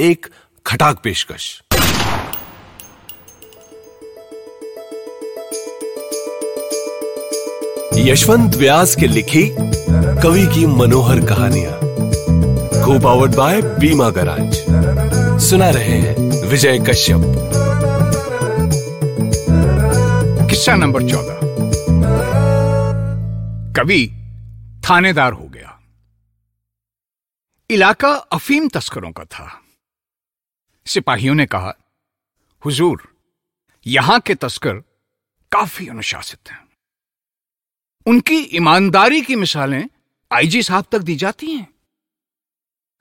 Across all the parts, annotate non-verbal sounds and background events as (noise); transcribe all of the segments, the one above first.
एक खटाक पेशकश। यशवंत व्यास के लिखी कवि की मनोहर कहानियाँ। को पावर्ड बाय बीमा गराज। सुना रहे हैं विजय कश्यप। किस्सा नंबर चौदह। कवि थानेदार हो गया। इलाका अफीम तस्करों का था। सिपाहियों ने कहा, हुजूर, यहाँ के तस्कर काफ़ी अनुशासित हैं। उनकी ईमानदारी की मिसालें आईजी साहब तक दी जाती हैं।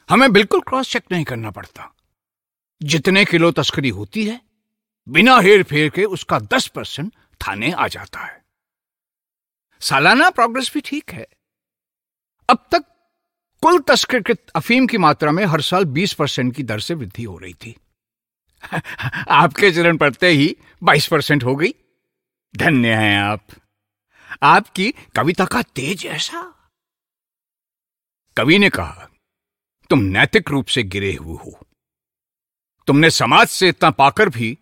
हमें बिल्कुल क्रॉस चेक नहीं करना पड़ता। जितने किलो तस्करी होती है, बिना हेर फेर के उसका दस परसेंट थाने आ जाता है। सालाना प्रोग्रेस भी ठीक है। अब तक कुल तस्करकृत अफीम की मात्रा में हर साल 20 परसेंट की दर से वृद्धि हो रही थी। (laughs) आपके चरण पड़ते ही 22 परसेंट हो गई। धन्य हैं आप। आपकी कविता का तेज ऐसा। कवि ने कहा, तुम नैतिक रूप से गिरे हुए हो। तुमने समाज से इतना पाकर भी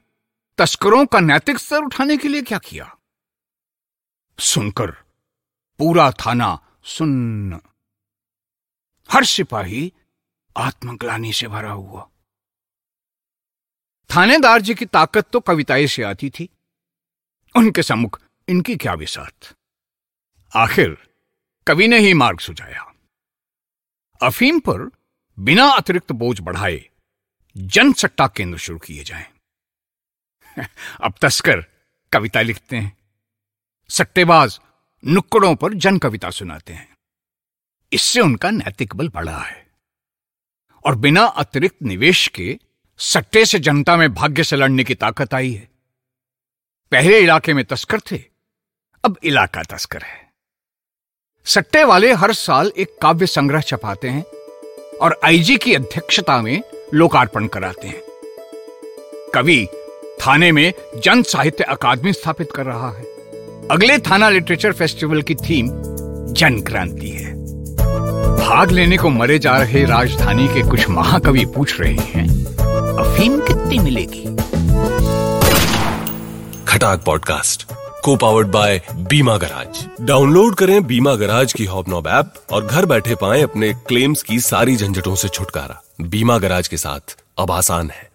तस्करों का नैतिक स्तर उठाने के लिए क्या किया? सुनकर पूरा थाना सुन्न हर सिपाही आत्मग्लानी से भरा हुआ। थानेदार जी की ताकत तो कविताएँ से आती थी। उनके सम्मुख इनकी क्या विसात? आखिर कवि ने ही मार्ग सुझाया। अफीम पर बिना अतिरिक्त बोझ बढ़ाए जनसट्टा केंद्र शुरू किए जाएँ। (laughs) अब तस्कर कविता लिखते हैं। सट्टेबाज नुक्कड़ों पर जन कविता सुनाते हैं। इससे उनका नैतिक बल बढ़ा है। और बिना अतिरिक्त निवेश के सट्टे से जनता में भाग्य से लड़ने की ताकत आई है। पहले इलाके में तस्कर थे, अब इलाका तस्कर है। सट्टे वाले हर साल एक काव्य संग्रह छपाते हैं और आईजी की अध्यक्षता में लोकार्पण कराते हैं। कवि थाने में जन साहित्य अकादमी स्थापित कर रहा है। अगले थाना लिटरेचर फेस्टिवल की थीम जन क्रांति है। भाग लेने को मरे जा रहे राजधानी के कुछ महाकवि पूछ रहे हैं। अफीम कितनी मिलेगी? खटाक पॉडकास्ट को powered by Bima garage. Download करें बीमा गराज की हॉबनॉब ऐप और घर बैठे पाएँ अपने क्लेम्स की सारी झंझटों से छुटकारा। बीमा गराज के साथ अब आसान है।